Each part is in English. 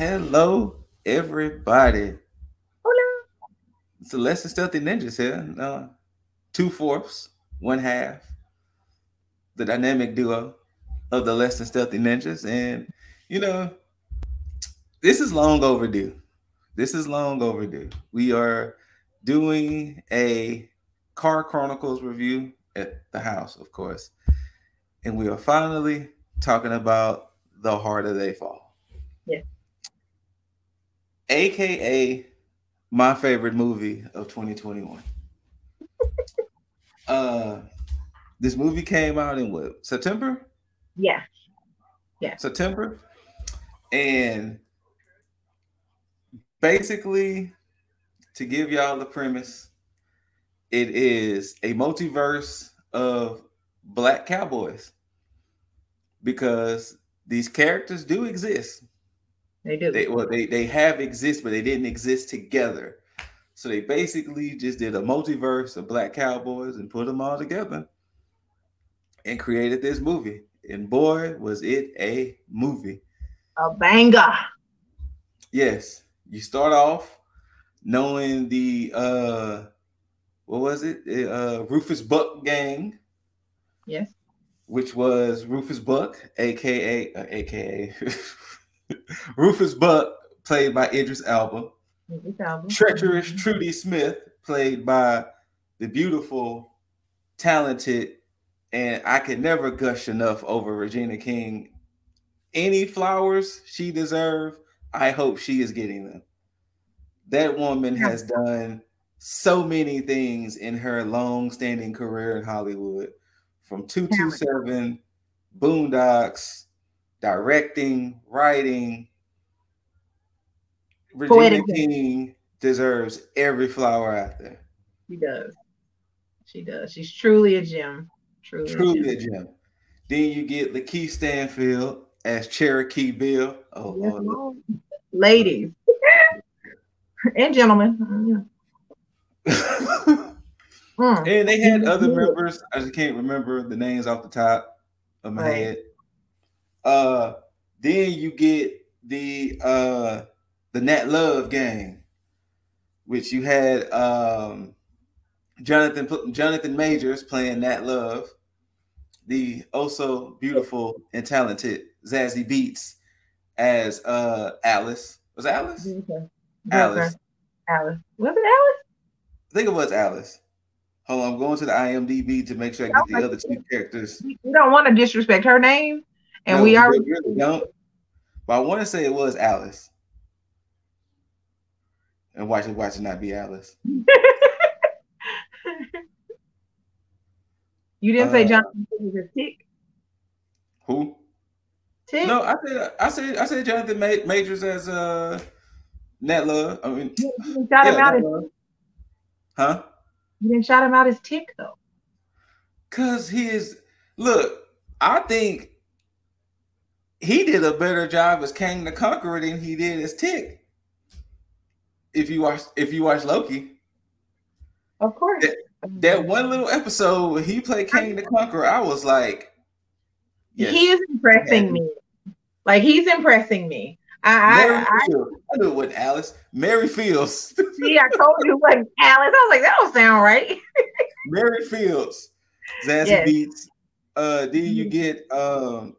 Hello, everybody. Hola. It's the Less Than Stealthy Ninjas here. Uh, two fourths, one half. The dynamic duo of the Less Than Stealthy Ninjas. And, you know, this is long overdue. This is long overdue. We are doing a Car Chronicles review at the house, of course. And we are finally talking about The Harder They Fall. Yeah. AKA my favorite movie of 2021. uh this movie came out in what September? Yeah. Yeah, September. And basically, to give y'all the premise, it is a multiverse of black cowboys because these characters do exist. They do. They well, they, they have exist, but they didn't exist together. So they basically just did a multiverse of black cowboys and put them all together and created this movie. And boy, was it a movie. a banger. Yes, you start off knowing the uh what was it? Uh Rufus Buck gang, Yes. which was Rufus Buck, aka uh, aka Rufus Buck, played by Idris Elba. Treacherous Trudy Smith, played by the beautiful, talented, and I could never gush enough over Regina King. Any flowers she deserves, I hope she is getting them. That woman has done so many things in her long-standing career in Hollywood, from 227, Boondocks, directing, writing. Regina King deserves every flower out there. She does. She does. She's truly a gem. Truly, Truly a a gem. gem. Then you get Lakeith Stanfield as Cherokee Bill. Oh, Yes, Lord. Ladies and gentlemen. Mm. And they had other members. I just can't remember the names off the top of my Right. head. Uh, then you get the uh the Nat Love gang, which you had um Jonathan Jonathan Majors playing Nat Love, the also beautiful and talented Zazie Beetz as uh Alice. Was it Alice? Okay. Alice. Alice. Was it Alice? I think it was Alice. Hold on, I'm going to the IMDb to make sure I get the other two characters. We don't want to disrespect her name, and No, we are. really don't. But I want to say it was Alice. And watch it, watch it not be Alice. you didn't say Uh, Jonathan was a Tic. Who? Tic. No, I said I said I said Jonathan Ma- Majors as uh Nat Love. I mean, You didn't shout him out as huh? you didn't shout him out as Tic though. Cause he is look, I think he did a better job as Kang the Conqueror than he did as Tic. If you watch if you watch Loki. Of course. That one little episode where he played Kang the Conqueror, I was like, yes. He is impressing Yeah. me. Like he's impressing me. I, Mary I, I. I knew it wasn't Alice. Mary Fields. see. I told you it wasn't Alice. I was like, that don't sound right. Mary Fields. Zazie Yes. Beetz. Uh, then you get um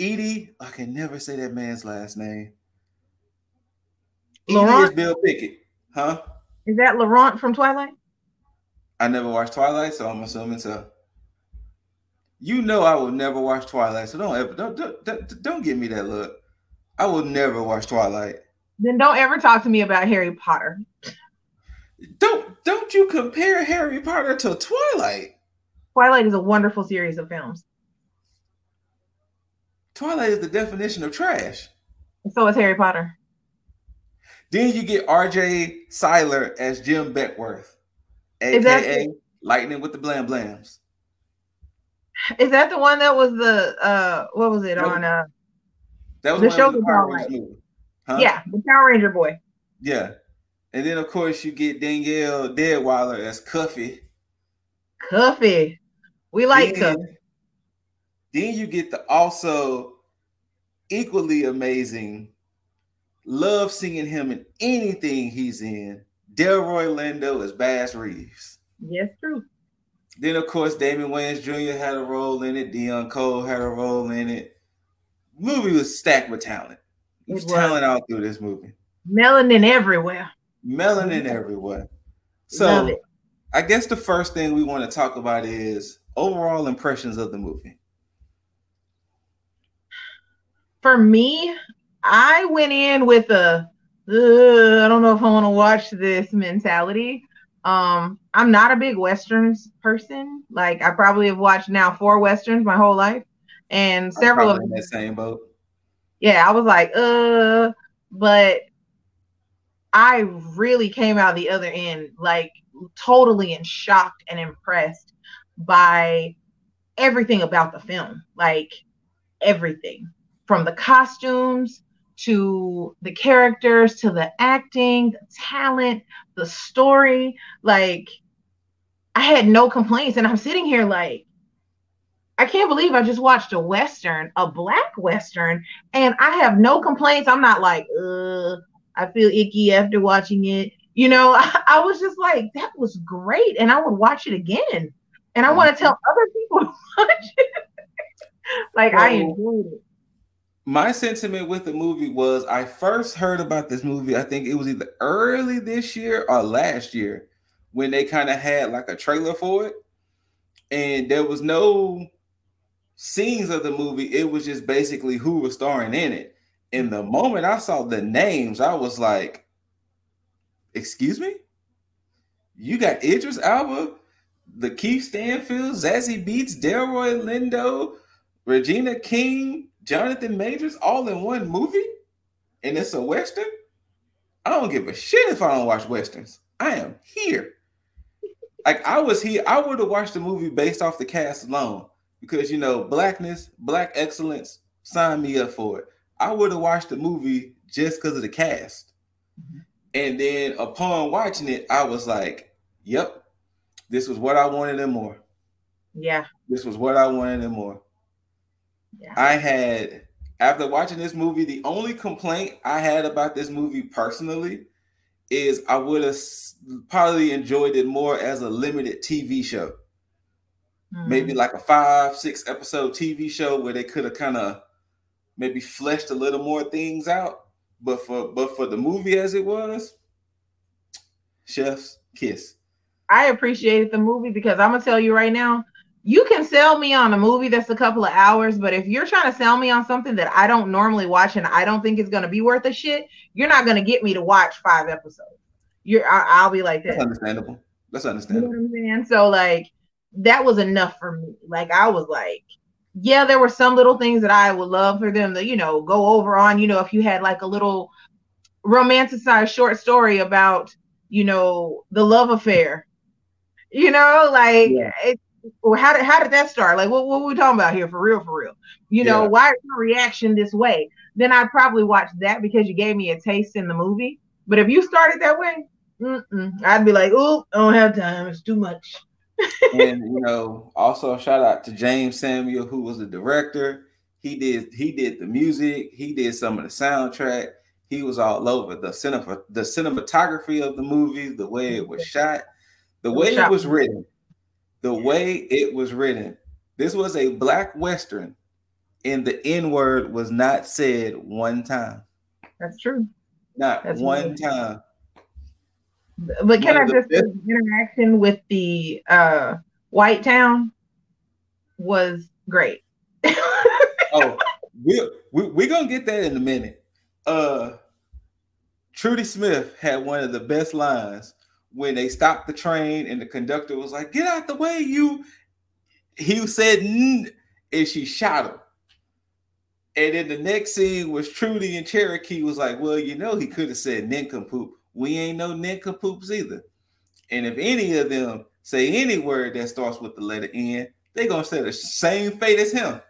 Edi. I can never say that man's last name. Edi is Bill Pickett. Huh? Is that Laurent from Twilight? I never watched Twilight, so I'm assuming so. You know I will never watch Twilight, so don't ever don't don't, don't, don't give me that look. I will never watch Twilight. Then don't ever talk to me about Harry Potter. Don't don't you compare Harry Potter to Twilight? Twilight is a wonderful series of films. Twilight is the definition of trash. So is Harry Potter. Then you get RJ Cyler as Jim Beckwourth, aka Lightning with the Blam Blams. Is that the one that was the uh what was it on uh That was The show the Power Rangers movie. Huh? yeah, the Power Ranger boy. Yeah. And then of course you get Danielle Deadwyler as Cuffee. Cuffee. We like Cuffee. Then you get the also equally amazing love seeing him in anything he's in. Delroy Lindo as Bass Reeves. Yes, true. Then of course Damon Wayans Jr. had a role in it. Deon Cole had a role in it. Movie was stacked with talent. There's talent all through this movie. Melanin everywhere. Melanin everywhere. So I guess the first thing we want to talk about is overall impressions of the movie. For me, I went in with a I don't know if I want to watch this mentality. Um, I'm not a big westerns person. Like I probably have watched now four westerns my whole life, and several of them that same boat. Yeah, I was like, uh, but I really came out the other end like totally and shocked and impressed by everything about the film. Like everything from the costumes to the characters to the acting, the talent, the story. Like I had no complaints. And I'm sitting here like, I can't believe I just watched a Western, a black Western, and I have no complaints. I'm not like, uh, I feel icky after watching it. You know, I, I was just like, that was great. And I would watch it again. And I want to tell other people to watch it. like, well, I enjoyed it. My sentiment with the movie was I first heard about this movie, I think it was either early this year or last year when they kind of had like a trailer for it. And there was no scenes of the movie, it was just basically who was starring in it. And the moment I saw the names, I was like, excuse me? You got Idris Elba, Lakeith Stanfield, Zazie Beetz, Delroy Lindo, Regina King, Jonathan Majors, all in one movie? And it's a Western? I don't give a shit if I don't watch Westerns. I am here. Like I was here, I would have watched the movie based off the cast alone because you know, blackness, black excellence, sign me up for it. I would have watched the movie just because of the cast. Mm-hmm. And then upon watching it, I was like, yep, this was what I wanted and more. Yeah. This was what I wanted and more. Yeah. I had, after watching this movie, the only complaint I had about this movie personally is I would have probably enjoyed it more as a limited TV show. Mm-hmm. Maybe like a five, six episode TV show where they could have kind of maybe fleshed a little more things out. But for but for the movie as it was, chef's kiss. I appreciated the movie because I'm gonna tell you right now, you can sell me on a movie that's a couple of hours, but if you're trying to sell me on something that I don't normally watch and I don't think is gonna be worth a shit, you're not gonna get me to watch five episodes. You're I, will be like that. That's understandable. That's understandable. You know what I'm saying? So like that was enough for me. Like I was like, yeah, there were some little things that I would love for them to, you know, go over on. You know, if you had like a little romanticized short story about, you know, the love affair, you know, like yeah. it, how did how did that start? Like, what, what were we talking about here for real, for real? You know, yeah. why is your reaction this way? Then I'd probably watch that because you gave me a taste in the movie. But if you started that way, I'd be like, oh, I don't have time. It's too much and you know, also shout out to Jeymes Samuel, who was the director. He did he did the music, he did some of the soundtrack. He was all over the cinema, the cinematography of the movie, the way it was mm-hmm. shot, the way it was written, the way it was written. This was a black western, and the N word was not said one time. That's true. Not That's one time. But can I just say interaction with the uh, White Town was great. oh, we we we gonna get that in a minute. Uh, Trudy Smith had one of the best lines when they stopped the train and the conductor was like, "Get out the way, you." He said, and she shot him. And then the next scene was Trudy and Cherokee was like, "Well, you know, he could have said nincompoop." we ain't no nincompoops either. And if any of them say any word that starts with the letter N, they gonna say the same fate as him.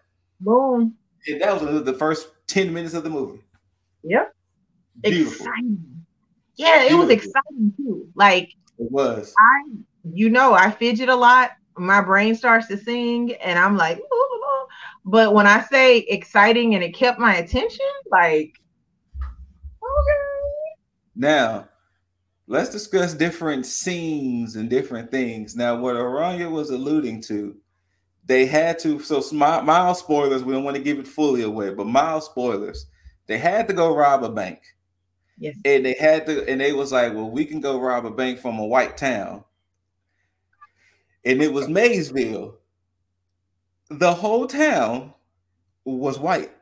Boom. And that was the first 10 minutes of the movie. Yep. Beautiful. Exciting. Yeah, it was exciting too. Like it was. I you know, I fidget a lot. My brain starts to sing and I'm like, Ooh. but when I say exciting and it kept my attention, like okay Now, let's discuss different scenes and different things. Now, what Aranya was alluding to, they had to. So, mild spoilers. We don't want to give it fully away, but mild spoilers. They had to go rob a bank. Yes. And they had to, and they was like, well, we can go rob a bank from a white town. And it was Maysville. The whole town was white,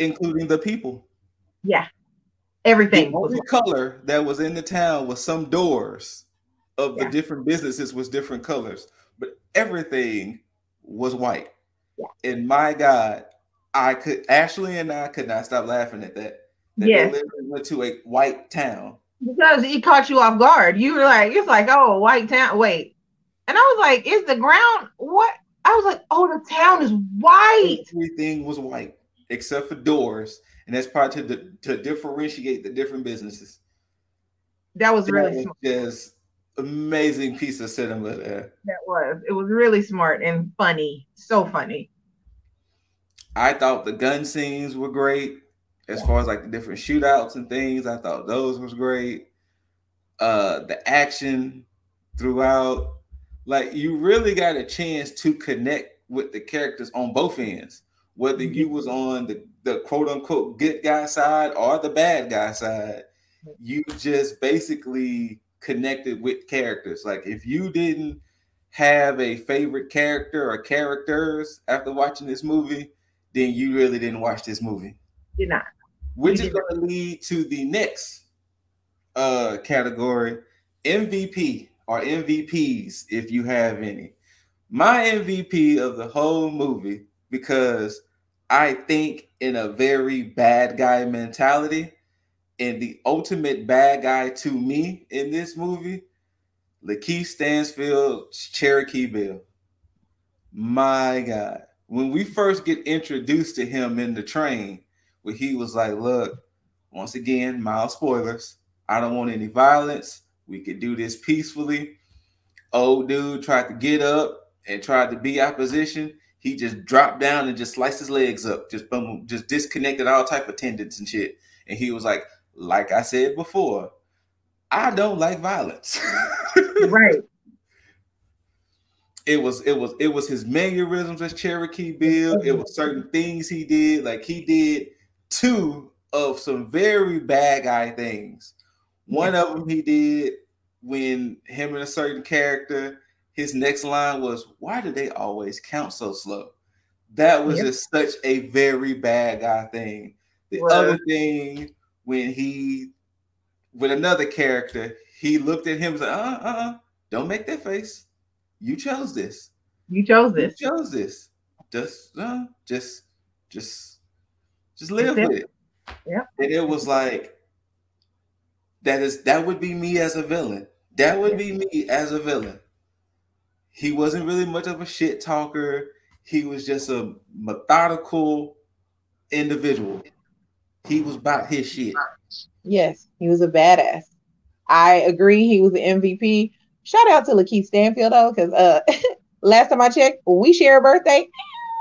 including the people. Yeah. Everything. The only color that was in the town was some doors of yeah. the different businesses was different colors, but everything was white. Yeah. And my God, I could Ashley and I could not stop laughing at that. That yes. Went to a white town. Because he caught you off guard. You were like, it's like, oh, white town. Wait. And I was like, is the ground what? I was like, oh, the town is white. Everything was white except for doors and that's probably to to differentiate the different businesses. That was really that just amazing piece of cinema there. That was. It was really smart and funny. So funny. I thought the gun scenes were great. As far as like the different shootouts and things, I thought those was great. Uh the action throughout, like you really got a chance to connect with the characters on both ends whether you mm-hmm. was on the, the quote unquote good guy side or the bad guy side, you just basically connected with characters. Like if you didn't have a favorite character or characters after watching this movie, then you really didn't watch this movie. You're not. Which is going to lead to the next uh category MVP or MVPs if you have any. My MVP of the whole movie because I think in a very bad guy mentality. And the ultimate bad guy to me in this movie, Lakeith Stanfield, Cherokee Bill. My God. When we first get introduced to him in the train, where he was like, Look, once again, mild spoilers. I don't want any violence. We could do this peacefully. Old dude tried to get up and tried to be opposition he just dropped down and just sliced his legs up, just boom, just disconnected all type of tendons and shit. And he was like, like I said before, I don't like violence. right. It was it was it was his mannerisms as Cherokee Bill. It was certain things he did. Like he did two of some very bad guy things. One of them he did when him and a certain character his next line was, Why do they always count so slow? That was yep. just such a very bad guy thing. The other thing, when he, with another character, he looked at him and said, Uh uh uh, don't make that face. You chose this. You chose this. You chose this. Just, uh, just, just, just live with it. Yeah. And it was like, that is that would be me as a villain. That would be me as a villain he wasn't really much of a shit talker. He was just a methodical individual. He was about his shit. Yes, he was a badass. I agree. He was the MVP. Shout out to Lakeith Stanfield though, because uh, last time I checked, we share a birthday.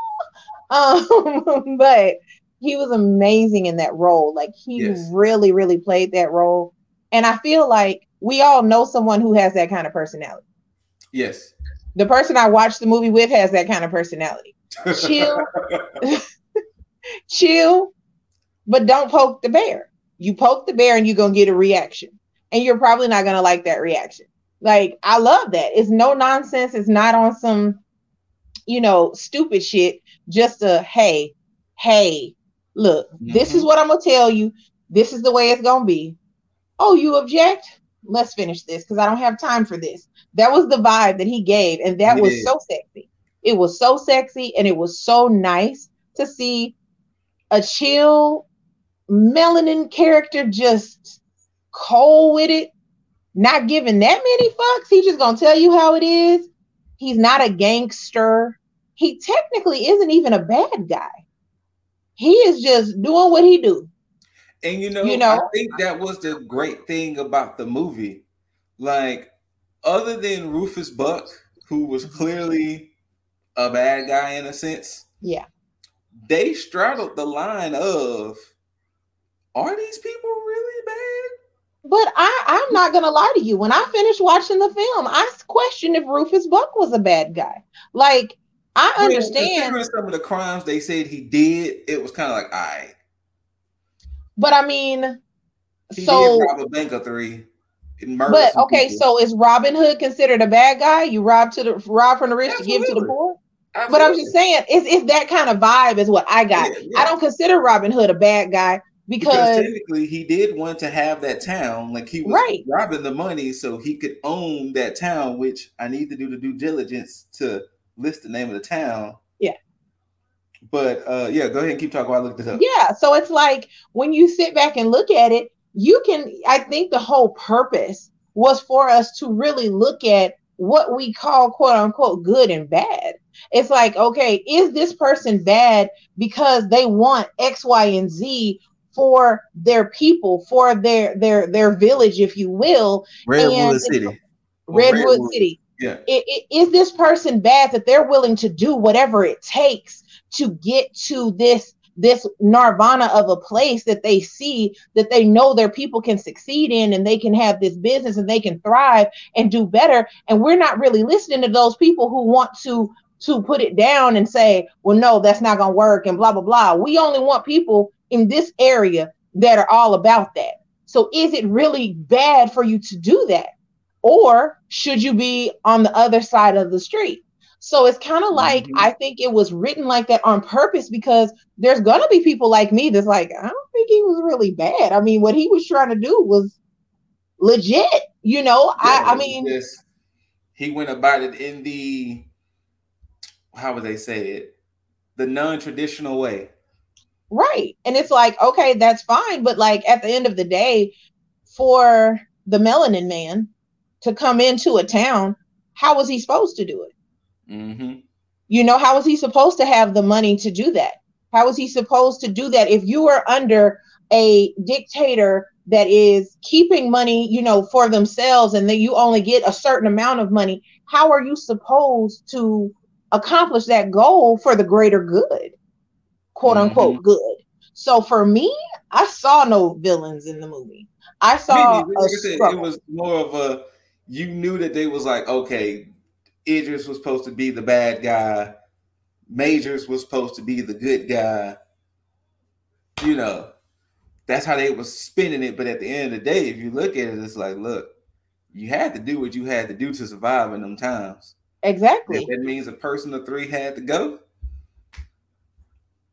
um, but he was amazing in that role. Like he yes. really, really played that role. And I feel like we all know someone who has that kind of personality. Yes the person I watched the movie with has that kind of personality. Chill, chill, but don't poke the bear. You poke the bear and you're gonna get a reaction. And you're probably not gonna like that reaction. Like, I love that. It's no nonsense, it's not on some, you know, stupid shit. Just a hey, hey, look, mm-hmm. this is mm-hmm. what I'm gonna tell you. This is the way it's gonna be. Oh, you object? Let's finish this because I don't have time for this. That was the vibe that he gave, and that he was did. so sexy. It was so sexy, and it was so nice to see a chill melanin character just cold with it, not giving that many fucks. He's just gonna tell you how it is. He's not a gangster. He technically isn't even a bad guy. He is just doing what he do. And you know, you know, I think that was the great thing about the movie. Like other than Rufus Buck, who was clearly a bad guy in a sense, yeah, they straddled the line of are these people really bad But I, I'm not gonna lie to you. When I finished watching the film, I questioned if Rufus Buck was a bad guy. Like I understand some of the crimes they said he did. It was kind of like, all right. But I mean, he so did rob a bank of three. But okay, people. so is Robin Hood considered a bad guy? You rob to the rob from the rich Absolutely. to give to the poor. Absolutely. But I'm just saying, it's, it's that kind of vibe is what I got. Yeah, yeah. I don't consider Robin Hood a bad guy because, because, technically he did want to have that town. Like he was right. robbing the money so he could own that town, which I need to do the due diligence to list the name of the town. Yeah. But uh yeah, go ahead and keep talking while I look this up. Yeah. So it's like when you sit back and look at it, you can I think the whole purpose was for us to really look at what we call quote unquote good and bad. It's like, okay, is this person bad because they want X, Y, and Z for their people, for their their their village, if you will. Redwood City. Redwood, Redwood, City. Yeah. This person bad that they're willing to do whatever it takes to get to this this nirvana of a place that they see that they know their people can succeed in and they can have this business and they can thrive and do better and we're not really listening to those people who want to to put it down and say well no that's not going to work and blah blah blah we only want people in this area that are all about that. So is it really bad for you to do that? Or should you be on the other side of the street? So it's kind of like mm-hmm. I think it was written like that on purpose because there's gonna be people like me that's like, I don't think he was really bad. I mean, what he was trying to do was legit, you know. Yeah, I, I mean he went about it in the how would they say it? The non-traditional way. Right. And it's like, okay, that's fine. But like at the end of the day, for the melanin man to come into a town, how was he supposed to do it? Mm-hmm. You know, how was he supposed to have the money to do that? How was he supposed to do that if you were under a dictator that is keeping money, you know, for themselves and that you only get a certain amount of money? How are you supposed to accomplish that goal for the greater good? quote unquote mm-hmm. good. So for me, I saw no villains in the movie. I saw like I said, it was more of a you knew that they was like, okay, Idris was supposed to be the bad guy, Majors was supposed to be the good guy. You know, that's how they was spinning it. But at the end of the day, if you look at it, it's like, look, you had to do what you had to do to survive in them times. Exactly. If that means a person of three had to go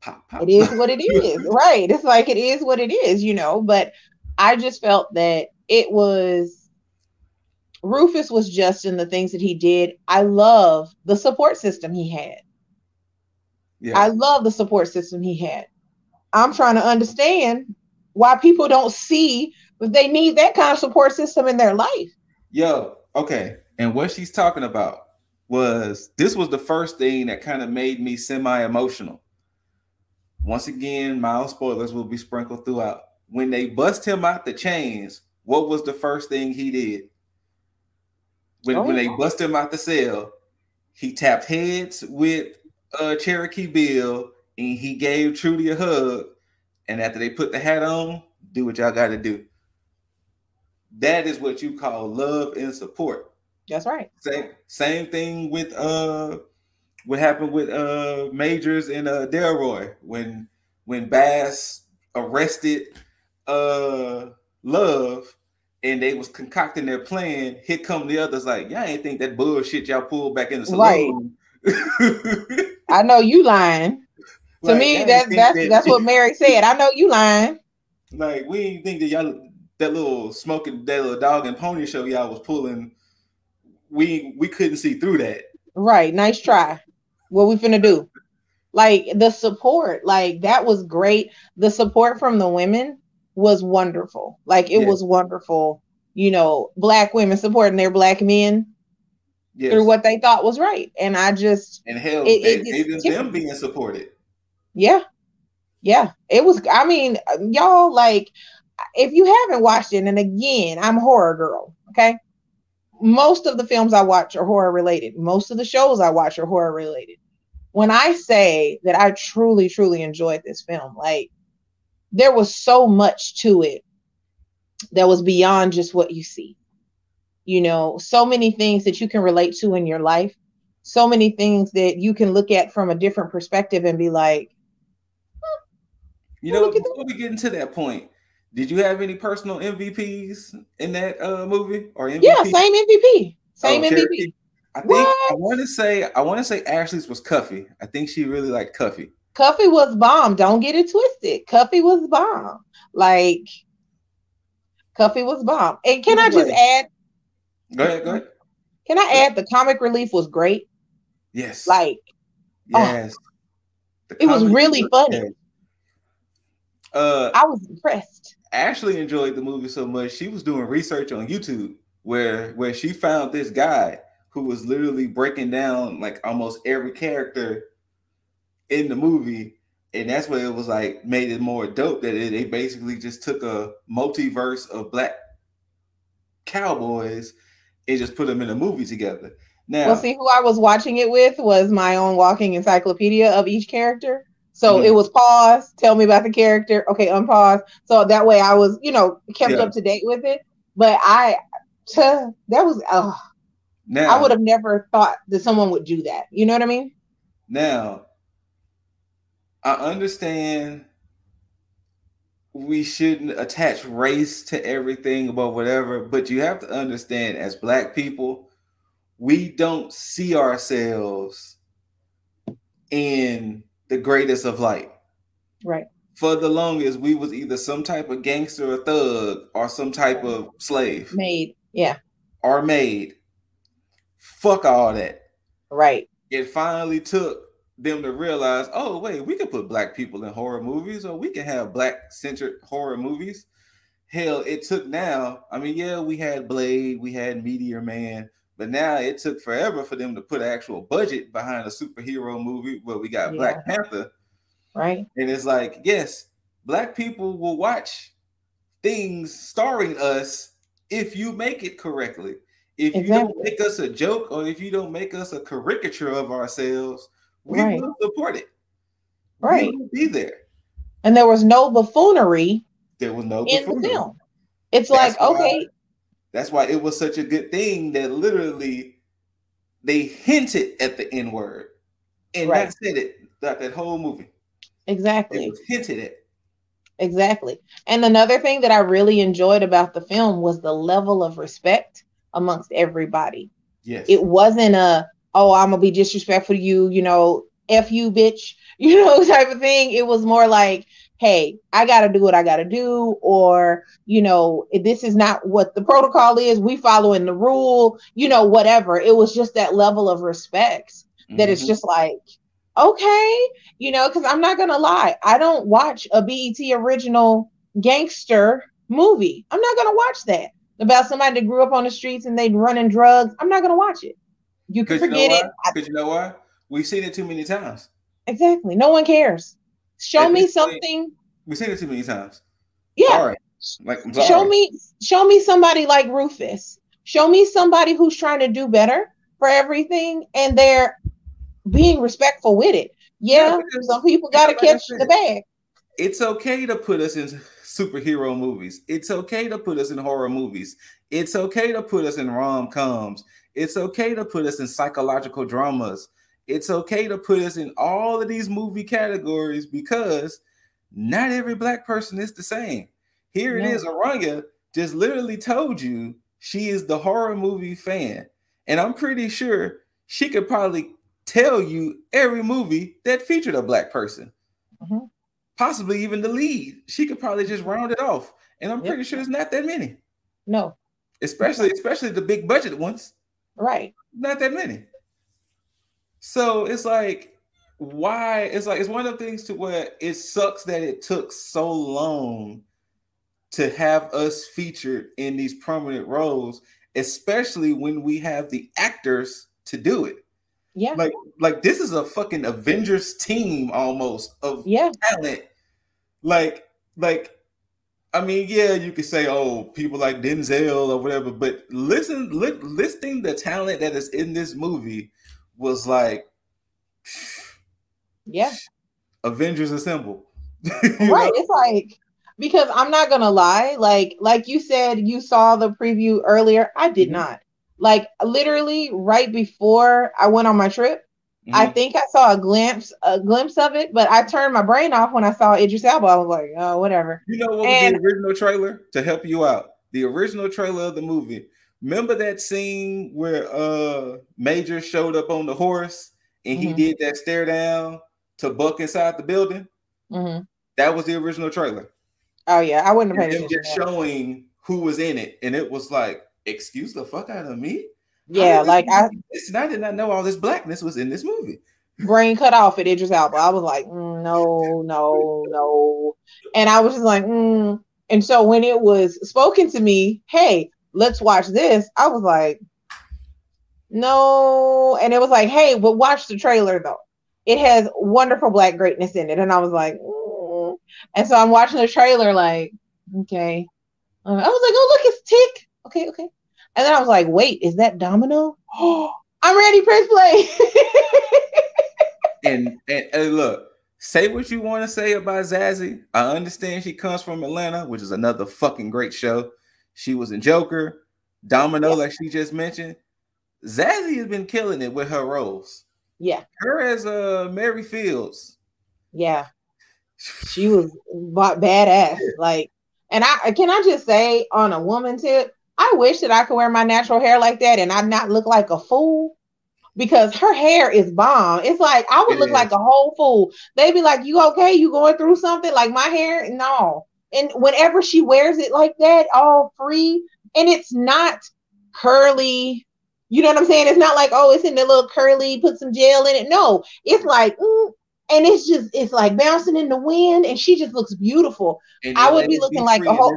pop, pop. It is what it is, right? It's like it is what it is, you know. But I just felt that it was Rufus was just in the things that he did. I love the support system he had. Yeah. I love the support system he had. I'm trying to understand why people don't see that they need that kind of support system in their life. Yo, okay. And what she's talking about was this was the first thing that kind of made me semi emotional. Once again, mild spoilers will be sprinkled throughout. When they bust him out the chains, what was the first thing he did? When, oh. when they bust him out the cell, he tapped heads with uh, Cherokee Bill and he gave Trudy a hug. And after they put the hat on, do what y'all got to do. That is what you call love and support. That's right. Same same thing with uh what happened with uh Majors and uh Delroy when when Bass arrested uh Love and they was concocting their plan. Here come the others like, y'all ain't think that bullshit y'all pulled back in the saloon. Right. I know you lying. To like, me, that's that's that, that's what Mary said. I know you lying. Like we didn't think that y'all that little smoking that little dog and pony show y'all was pulling. We we couldn't see through that. Right. Nice try what we finna do? Like the support, like that was great. The support from the women was wonderful. Like it yeah. was wonderful. You know, black women supporting their black men yes. through what they thought was right. And I just and hell, it, they, it even them being supported. Yeah, yeah. It was. I mean, y'all like if you haven't watched it, and again, I'm horror girl. Okay, most of the films I watch are horror related. Most of the shows I watch are horror related. When I say that I truly, truly enjoyed this film, like there was so much to it that was beyond just what you see. You know, so many things that you can relate to in your life, so many things that you can look at from a different perspective and be like, you know, before we get into that point, did you have any personal MVPs in that uh, movie or MVP? Yeah, same MVP. Same oh, MVP. I think what? I want to say I want to say Ashley's was Cuffee. I think she really liked Cuffee. Cuffee was bomb. Don't get it twisted. Cuffee was bomb. Like Cuffee was bomb. And can I just add? Go ahead. Go ahead. Can I add the comic relief was great? Yes. Like yes. Oh, it was really funny. Uh, I was impressed. Ashley enjoyed the movie so much she was doing research on YouTube where where she found this guy who was literally breaking down like almost every character in the movie and that's what it was like made it more dope that it, they basically just took a multiverse of black cowboys and just put them in a movie together now well see who i was watching it with was my own walking encyclopedia of each character so mm-hmm. it was pause tell me about the character okay unpause so that way i was you know kept yeah. up to date with it but i to, that was uh, now I would have never thought that someone would do that. You know what I mean? Now, I understand we shouldn't attach race to everything about whatever, but you have to understand as black people, we don't see ourselves in the greatest of light. Right. For the longest, we was either some type of gangster or thug or some type of slave. Made. Yeah. Or made. Fuck all that. Right. It finally took them to realize, oh wait, we could put black people in horror movies, or we can have black centered horror movies. Hell, it took now. I mean, yeah, we had Blade, we had Meteor Man, but now it took forever for them to put actual budget behind a superhero movie where we got yeah. Black Panther. Right. And it's like, yes, black people will watch things starring us if you make it correctly. If exactly. you don't make us a joke or if you don't make us a caricature of ourselves, we right. will support it. Right. We will be there. And there was no buffoonery. There was no in buffoonery. the film. It's that's like, why, okay. That's why it was such a good thing that literally they hinted at the N word. And right. that said it that, that whole movie. Exactly. It was hinted at. Exactly. And another thing that I really enjoyed about the film was the level of respect amongst everybody. Yes. It wasn't a, oh, I'm gonna be disrespectful to you, you know, F you, bitch, you know, type of thing. It was more like, hey, I gotta do what I gotta do, or you know, this is not what the protocol is, we following the rule, you know, whatever. It was just that level of respect that mm-hmm. it's just like, okay, you know, because I'm not gonna lie, I don't watch a BET original gangster movie. I'm not gonna watch that about somebody that grew up on the streets and they running drugs. I'm not gonna watch it. You can forget you know it. Because you know what? We've seen it too many times. Exactly. No one cares. Show me something. We've seen it too many times. Yeah. Sorry. Like, show me, show me somebody like Rufus. Show me somebody who's trying to do better for everything, and they're being respectful with it. Yeah, yeah some people got to catch the bag. It's okay to put us in superhero movies. It's okay to put us in horror movies. It's okay to put us in rom coms. It's okay to put us in psychological dramas. It's okay to put us in all of these movie categories because not every black person is the same. Here it is, Aranya just literally told you she is the horror movie fan. And I'm pretty sure she could probably tell you every movie that featured a black person, mm-hmm. possibly even the lead. She could probably just round it off, and I'm yep. pretty sure it's not that many. No, especially especially the big budget ones. Right, not that many. So it's like, why? It's like it's one of the things to where it sucks that it took so long to have us featured in these prominent roles, especially when we have the actors to do it. Yeah. Like like this is a fucking Avengers team almost of yeah. talent. Like like I mean, yeah, you could say, oh, people like Denzel or whatever, but listen, li- listing the talent that is in this movie was like, yeah, Avengers assemble. right. Know? It's like because I'm not gonna lie, like like you said, you saw the preview earlier. I did mm-hmm. not. Like literally right before I went on my trip, mm-hmm. I think I saw a glimpse a glimpse of it, but I turned my brain off when I saw Idris Elba. I was like, oh, whatever. You know what and, was the original trailer to help you out? The original trailer of the movie. Remember that scene where uh Major showed up on the horse and he mm-hmm. did that stare down to Buck inside the building? Mm-hmm. That was the original trailer. Oh yeah, I wouldn't have paid attention. Just showing who was in it, and it was like, excuse the fuck out of me. Yeah, like I, it's I did not know all this blackness was in this movie. Brain cut off at Idris Elba. I was like, mm, no, no, no, and I was just like, mm. and so when it was spoken to me, hey, let's watch this. I was like, no, and it was like, hey, but watch the trailer though. It has wonderful black greatness in it, and I was like. Mm and so I'm watching the trailer, like, okay. Uh, I was like, oh, look, it's Tic. Okay, okay. And then I was like, wait, is that Domino? I'm ready, press play. and, and, and look, say what you want to say about Zazie. I understand she comes from Atlanta, which is another fucking great show. She was in Joker, Domino, yeah. like she just mentioned. Zazie has been killing it with her roles. Yeah. Her as uh Mary Fields. Yeah she was badass. Like, and I can I just say on a woman tip, I wish that I could wear my natural hair like that and I not look like a fool because her hair is bomb. It's like I would it look is. like a whole fool. They'd be like, "You okay? You going through something?" Like my hair, no. And whenever she wears it like that, all free, and it's not curly. You know what I'm saying? It's not like, oh, it's in the little curly, put some gel in it. No, it's like, mm, and it's just it's like bouncing in the wind, and she just looks beautiful. I would be looking like a whole.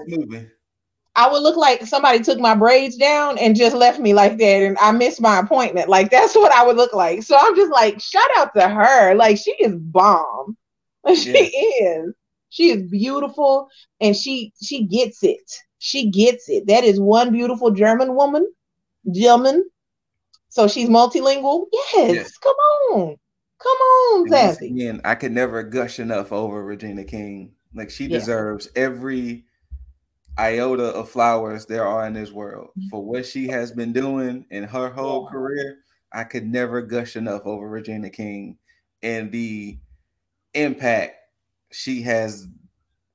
I would look like somebody took my braids down and just left me like that, and I missed my appointment. Like that's what I would look like. So I'm just like, shout out to her. Like she is bomb. She yeah. is. She is beautiful, and she she gets it. She gets it. That is one beautiful German woman, German. So she's multilingual. Yes, yes. come on. Come on, Zazie. Again, I could never gush enough over Regina King. Like she yeah. deserves every iota of flowers there are in this world mm-hmm. for what she has been doing in her whole career. I could never gush enough over Regina King and the impact she has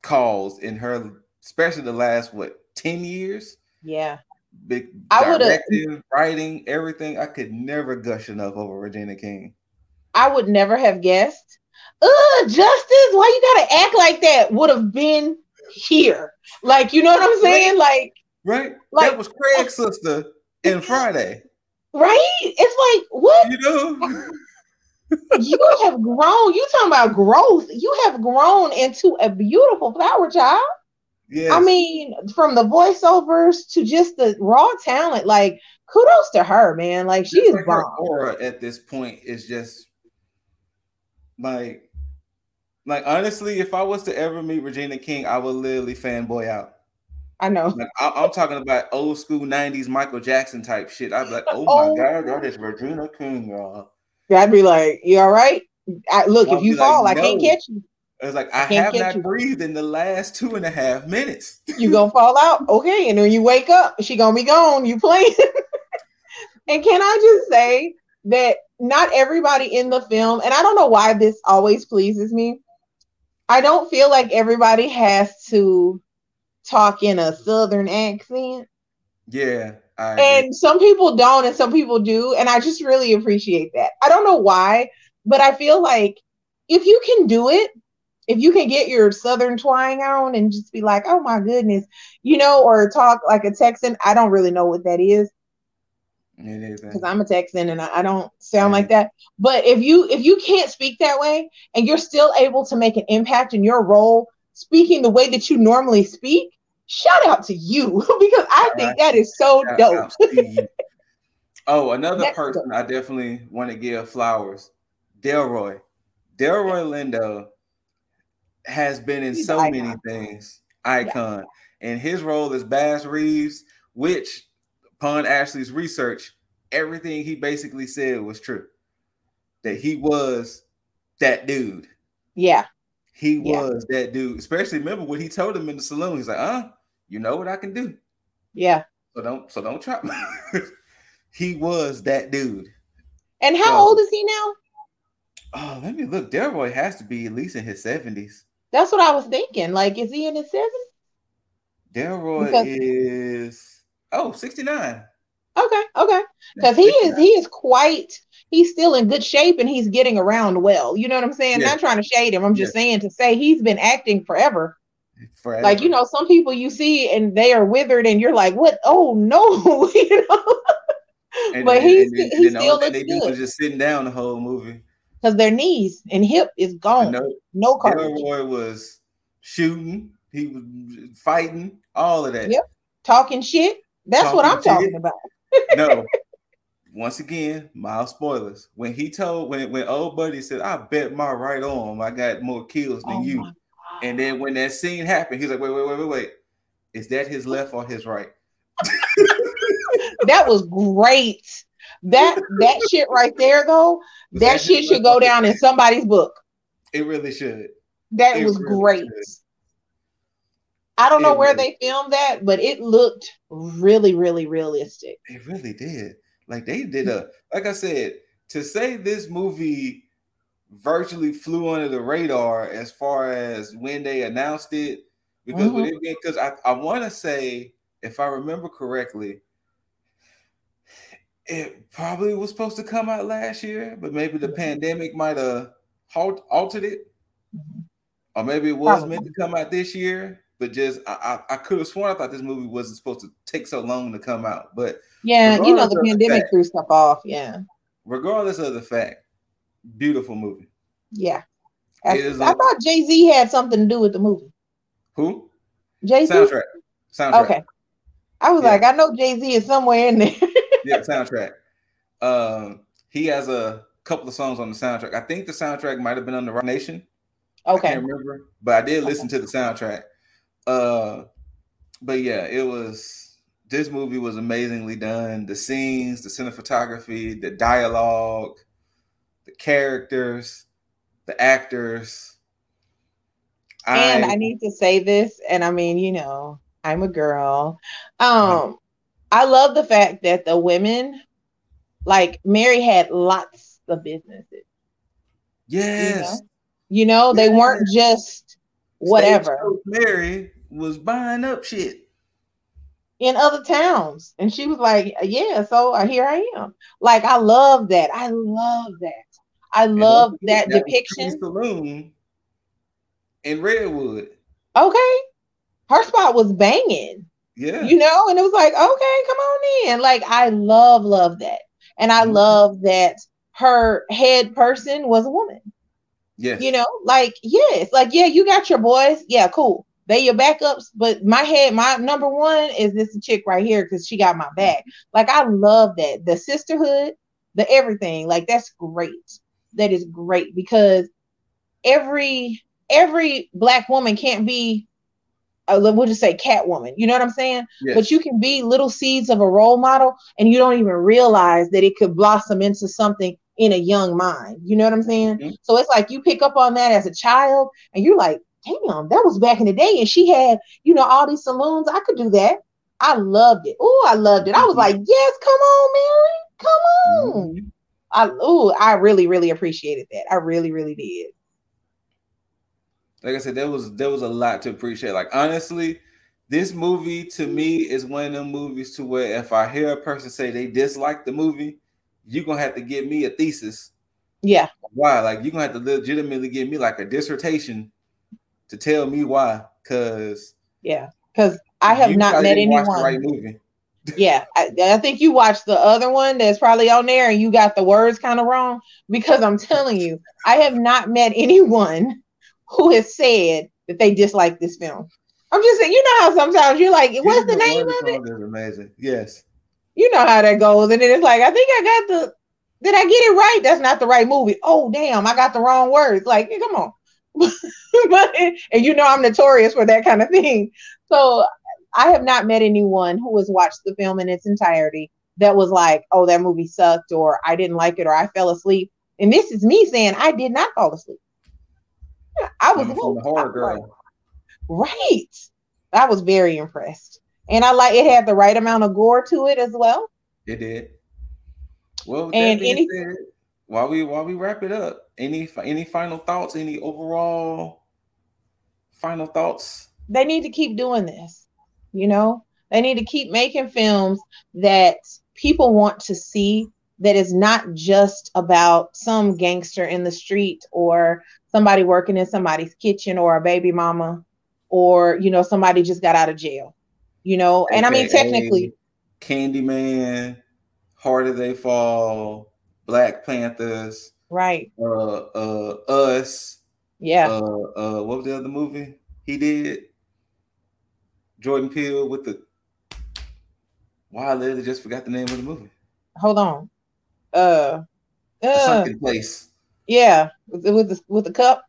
caused in her, especially the last what ten years. Yeah, big I directing, writing, everything. I could never gush enough over Regina King. I would never have guessed. Uh, Justice, why you gotta act like that? Would have been here. Like, you know what I'm saying? Like, right? Like, that was Craig's sister in Friday. Right? It's like, what? You know? you have grown. You talking about growth. You have grown into a beautiful flower child. Yeah. I mean, from the voiceovers to just the raw talent, like kudos to her, man. Like she is like bomb. aura at this point is just like, like honestly, if I was to ever meet Regina King, I would literally fanboy out. I know. Like, I, am talking about old school '90s Michael Jackson type shit. I'd be like, "Oh, oh. my god, that is Regina King, y'all." I'd be like, "You all right? I, look, if you fall, like, no. I can't catch you." It's like I, I have not you. breathed in the last two and a half minutes. you gonna fall out, okay? And then you wake up, she gonna be gone. You playing? and can I just say that not everybody in the film, and I don't know why this always pleases me. I don't feel like everybody has to talk in a southern accent. Yeah. and some people don't, and some people do. And I just really appreciate that. I don't know why, but I feel like if you can do it, if you can get your southern twang on and just be like, oh my goodness, you know, or talk like a Texan, I don't really know what that is because I'm a Texan and I, don't sound like that. But if you if you can't speak that way and you're still able to make an impact in your role, speaking the way that you normally speak, shout out to you because I think that is so shout dope. oh, another That's person dope. I definitely want to give flowers, Delroy. Delroy Lindo has been in He's so many things, icon, yeah. and his role as Bass Reeves, which upon Ashley's research, everything he basically said was true. That he was that dude. Yeah. He yeah. was that dude. Especially remember when he told him in the saloon, he's like, "Uh, you know what I can do." Yeah. So don't so don't try. he was that dude. And how so, old is he now? Oh, let me look. Delroy has to be at least in his 70s. That's what I was thinking. Like, is he in his 70s? Delroy because, is oh 69. Okay, okay. Because he is he is quite he's still in good shape and he's getting around well. You know what I'm saying? Not trying to shade him. I'm just saying to say he's been acting forever. Forever. Like you know, some people you see and they are withered, and you're like, "What? Oh no!" you know. And, but he's and, and, he still looks they good. just sitting down the whole movie because their knees and hip is gone. No, no cartilage. Delroy was shooting. He was fighting. All of that. Yep. Talking shit. That's what I'm talking about. no. Once again, mild spoilers. When he told when when old buddy said, "I bet my right arm I got more kills than oh you," and then when that scene happened, he's like, "Wait, wait, wait, wait, wait. Is that his left or his right?" that was great. That that shit right there though, that, that shit should go down in somebody's book. It really should. That it was really great. Should. I don't know it where really, they filmed that, but it looked really, really realistic. It really did. Like they did a, like I said, to say this movie virtually flew under the radar as far as when they announced it, because mm-hmm. because I, I want to say, if I remember correctly, it probably was supposed to come out last year, but maybe the mm-hmm. pandemic might have halt, altered it, mm-hmm. or maybe it was probably. meant to come out this year but just I, I, I could have sworn I thought this movie wasn't supposed to take so long to come out. But yeah, you know the pandemic the threw stuff off. Yeah. Regardless of the fact, beautiful movie. Yeah. I, I thought Jay Z had something to do with the movie. Who? Jay Z. Soundtrack. Soundtrack. Okay. I was yeah. like, I know Jay Z is somewhere in there. yeah, soundtrack. Um, he has a couple of songs on the soundtrack. I think the soundtrack might have been on the Roc Nation. Okay. I can't remember, but I did listen okay. to the soundtrack. Uh, but yeah, it was this movie was amazingly done. The scenes, the cinematography, the dialogue, the characters, the actors. And I, I need to say this, and I mean, you know, I'm a girl. Um, I love the fact that the women, like Mary, had lots of businesses. Yes. You know, you know yes. they weren't just whatever. Mary was buying up shit in other towns. And she was like, Yeah, so uh, here I am. Like, I love that. I love that. I love that, that depiction. Saloon in Redwood. Okay. Her spot was banging. Yeah. You know, and it was like, okay, come on in. Like, I love, love that. And I mm-hmm. love that her head person was a woman. Yes. You know, like, yes, like, yeah, you got your boys. Yeah, cool. They your backups, but my head, my number one is this chick right here because she got my back. Like I love that the sisterhood, the everything. Like that's great. That is great because every every black woman can't be uh, we'll just say Catwoman. You know what I'm saying? Yes. But you can be little seeds of a role model, and you don't even realize that it could blossom into something in a young mind. You know what I'm saying? Mm-hmm. So it's like you pick up on that as a child, and you're like, damn, that was back in the day. And she had, you know, all these saloons. I could do that. I loved it. Oh, I loved it. I was mm-hmm. like, yes, come on, Mary. Come on. Mm-hmm. I oh, I really, really appreciated that. I really, really did. Like I said, there was there was a lot to appreciate. Like honestly, this movie to me is one of them movies to where if I hear a person say they dislike the movie, you're gonna have to give me a thesis. Yeah. Why? Like you're gonna have to legitimately give me like a dissertation to tell me why. Cause yeah, because I have not met anyone. right movie. yeah, I, I, think you watched the other one that's probably on there, and you got the words kind of wrong. Because I'm telling you, I have not met anyone who has said that they dislike this film. I'm just saying, you know how sometimes you're like, what's the name of it? Is amazing. Yes. You know how that goes, and then it's like, I think I got the. Did I get it right? That's not the right movie. Oh damn, I got the wrong words. Like, come on. but and you know I'm notorious for that kind of thing. So I have not met anyone who has watched the film in its entirety that was like, "Oh, that movie sucked," or "I didn't like it," or "I fell asleep." And this is me saying I did not fall asleep. I was the horror girl. right. I was very impressed, and I like it had the right amount of gore to it as well. It did. Well, And that being any- said, while we while we wrap it up, any any final thoughts? Any overall final thoughts? They need to keep doing this. You know, they need to keep making films that people want to see. That is not just about some gangster in the street or somebody working in somebody's kitchen or a baby mama or you know somebody just got out of jail. You know, and I mean technically, Candyman, Harder They Fall, Black Panthers, right? uh, uh, Us, Yeah. uh, uh, what was the other movie he did? Jordan Peele with the. Wow, I literally just forgot the name of the movie. Hold on. Uh, uh Sunken Place yeah, with, with the with the cup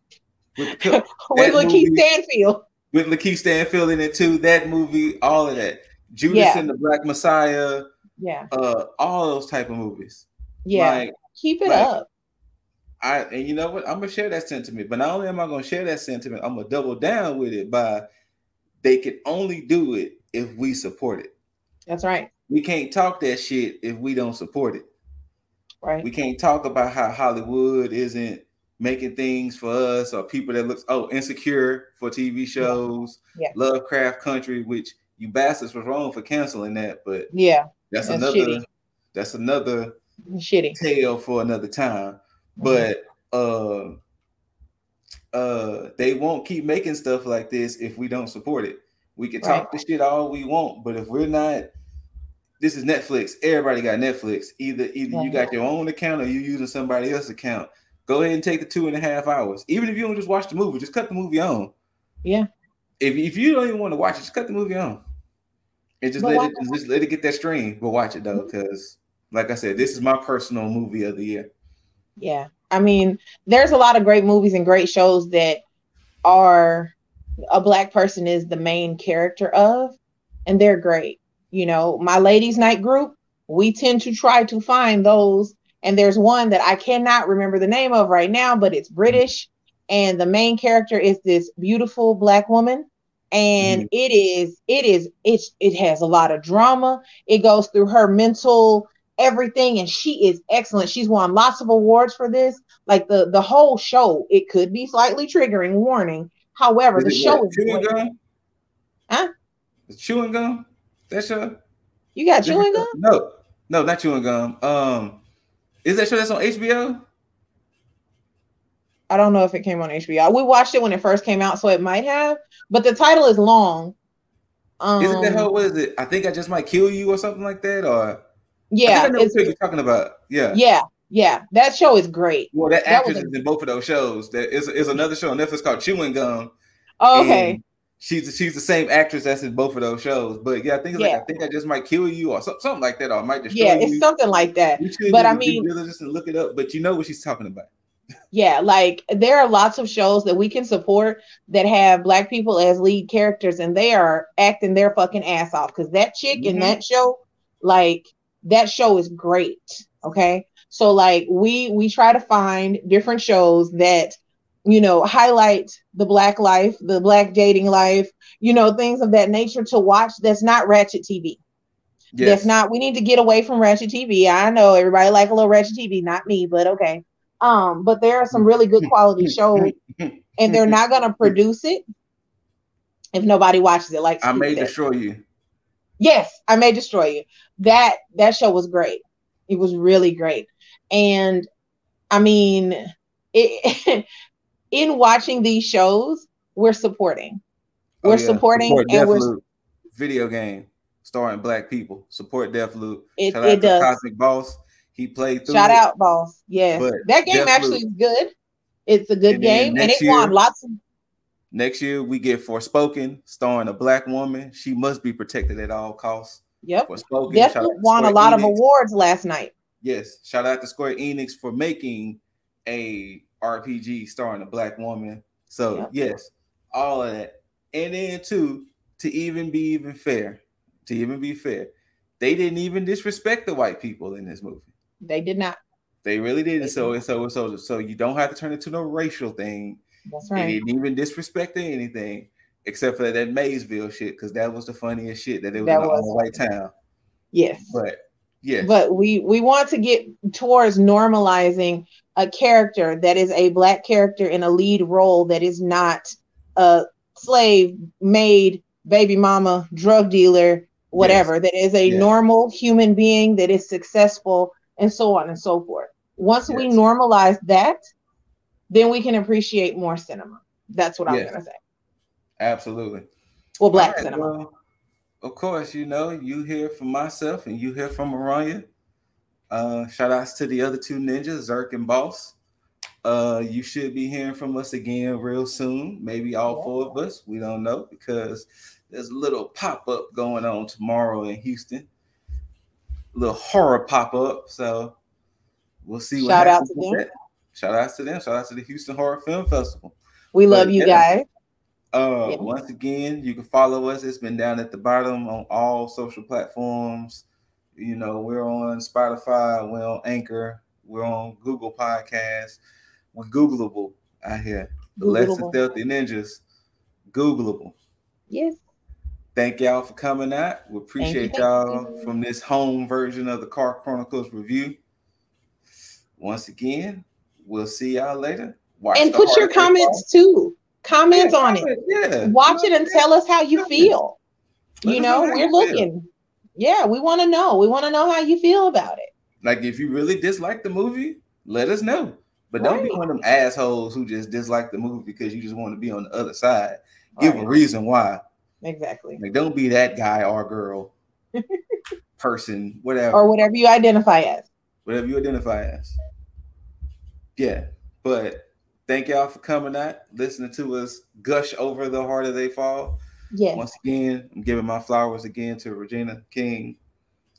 with the cook, with Lakeith Stanfield. with Lakeith Stanfield in it too. That movie, all of that. Judas Yeah. and the Black Messiah, Yeah, uh, all those type of movies. Yeah. Like Keep it like- up. I and you know what? I'm gonna share that sentiment, but not only am I gonna share that sentiment, I'm gonna double down with it by they can only do it if we support it. That's right. We can't talk that shit if we don't support it. Right. We can't talk about how Hollywood isn't making things for us or people that looks oh insecure for TV shows, Yeah. Lovecraft Country, which you bastards was wrong for canceling that, but yeah. that's, That's another shitty. that's another Shitty. tale for another time. Mm-hmm. But uh uh they won't keep making stuff like this if we don't support it. We can talk the shit all we want, but if we're not this is Netflix. Everybody got Netflix. Either either you got your own account or you using somebody else's account. Go ahead and take the two and a half hours. Even if you don't just watch the movie, just cut the movie on. Yeah. If, if you don't even want to watch it, just cut the movie on. And just But let it just let it get that stream. But watch it though, because like I said, this is my personal movie of the year. Yeah. I mean, there's a lot of great movies and great shows that are a black person is the main character of, and they're great. You know, my ladies' night group, we tend to try to find those. And there's one that I cannot remember the name of right now, but it's British. And the main character is this beautiful black woman. And mm-hmm. it is, it is, it's, it has a lot of drama. It goes through her mental everything and she is excellent she's won lots of awards for this like the the whole show it could be slightly triggering warning however Is the show is chewing great. gum? Huh? Is chewing gum? That show? you got chewing gum No, no, not chewing gum. Um, is that show that's on HBO? i don't know if it came on hbo we watched it when it first came out so it might have but the title is long um Isn't that how? What is it? I think I just might kill you or something like that. Or yeah I I know it's, you're talking about. Yeah. yeah yeah that show is great Well, that That actress a- is in both of those shows. That is is another show on Netflix called Chewing Gum. oh, okay She's she's the same actress that's in both of those shows. But yeah, I think it's Yeah. like I think I just might kill you or something, like that, or I might destroy yeah you. it's something like that but I mean- and look it up. But you know what she's talking about. Yeah, like there are lots of shows that we can support that have black people as lead characters and they are acting their fucking ass off because that chick in Mhm. that show, like that show is great. Okay. So like we we try to find different shows that you know highlight the black life, the black dating life, you know, things of that nature to watch that's not ratchet TV. Yes. That's not we need to get away from ratchet TV. I know everybody like a little ratchet TV, not me, but okay. Um, but there are some really good quality shows, and they're not gonna produce it if nobody watches it. Like I may destroy you. Yes, I may destroy you. That that show was great. It was really great. And I mean, it, in watching these shows, we're supporting. Oh, We're yeah. supporting Support and we're video game starring black people. Support Deathloop. it, Shout out it to does. Cosmic Boss. He played through Shout it. out, boss. Yes. But That game Deathloop- actually is good. It's a good And game and it won year- lots of Next year we get Forspoken, starring a black woman. She must be protected at all costs. Yep. Shout out to won a lot of awards last night. Yes, shout out to Square Enix for making a RPG starring a black woman. So Yep. yes, all of that, and then too, to even be even fair, to even be fair, they didn't even disrespect the white people in this movie. They did not. They really didn't. They So so so so you don't have to turn it to no racial thing. That's They right. didn't even disrespect anything except for that Maysville shit because that was the funniest shit that it was That in was. all white town. Yes. But yes, But we we want to get towards normalizing a character that is a black character in a lead role that is not a slave maid baby mama drug dealer whatever that is a Yes. normal human being that is successful and so on and so forth. Once we normalize that then we can appreciate more cinema. That's what i'm gonna say absolutely. well black right, cinema well, of course, you know, you hear from myself and you hear from Aranya. Uh, shout outs to the other two ninjas, Zerk and Boss. Uh, you should be hearing from us again real soon. Maybe all four of us. We don't know because there's a little pop up going on tomorrow in Houston. A little horror pop up. So we'll see what Shout out to them. that. Shout outs to them. Shout out to the Houston Horror Film Festival. we love but you yeah. guys Uh, Yeah. once again, you can follow us. It's been down at the bottom on all social platforms. You know, we're on Spotify, we're on Anchor, we're on Google Podcasts. We're Googleable out here. The Less Than Googleable. Stealthy Ninjas, Googleable. yes Thank y'all for coming out. We appreciate thank y'all you. from this home version of the Car Chronicles review. Once again, we'll see y'all later. Watch and put your comments too comments Fall. on it Yeah, watch it and tell us how you feel. Let you know, know we're you feel. looking. Yeah, we want to know. We want to know how you feel about it. Like if you really dislike the movie, let us know. But don't be one of them assholes who just dislike the movie because you just want to be on the other side. Give a reason why. Exactly. Like don't be that guy or girl, person, whatever, Or whatever you identify as. whatever you identify as. Yeah, but thank y'all for coming out, listening to us gush over the harder they fall. Yes. Once again, I'm giving my flowers again to Regina King.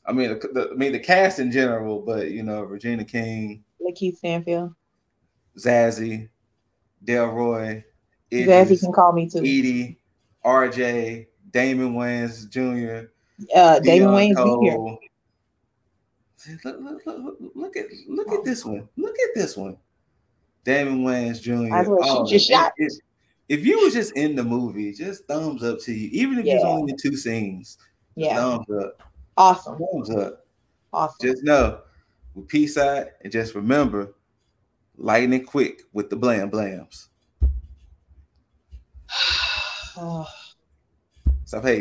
I mean, the, I mean the cast in general, but you know Regina King, Lakeith Stanfield. Zazie, Delroy, Zazie Idris, can call me too. Edi, RJ, Damon Wayans Jr., Uh, Damon Wayans Jr. Cole. Look, look, look, look at look at this one. Look at this one. Damon Wayans Jr. I was gonna shoot your if- shot. If, if you was just in the movie, just thumbs up to you. Even if it's only in two scenes, Yeah. thumbs up. Awesome. Thumbs up. Awesome. Just know, we peace out, and just remember, lightning quick with the blam blams. Oh. Stop hating.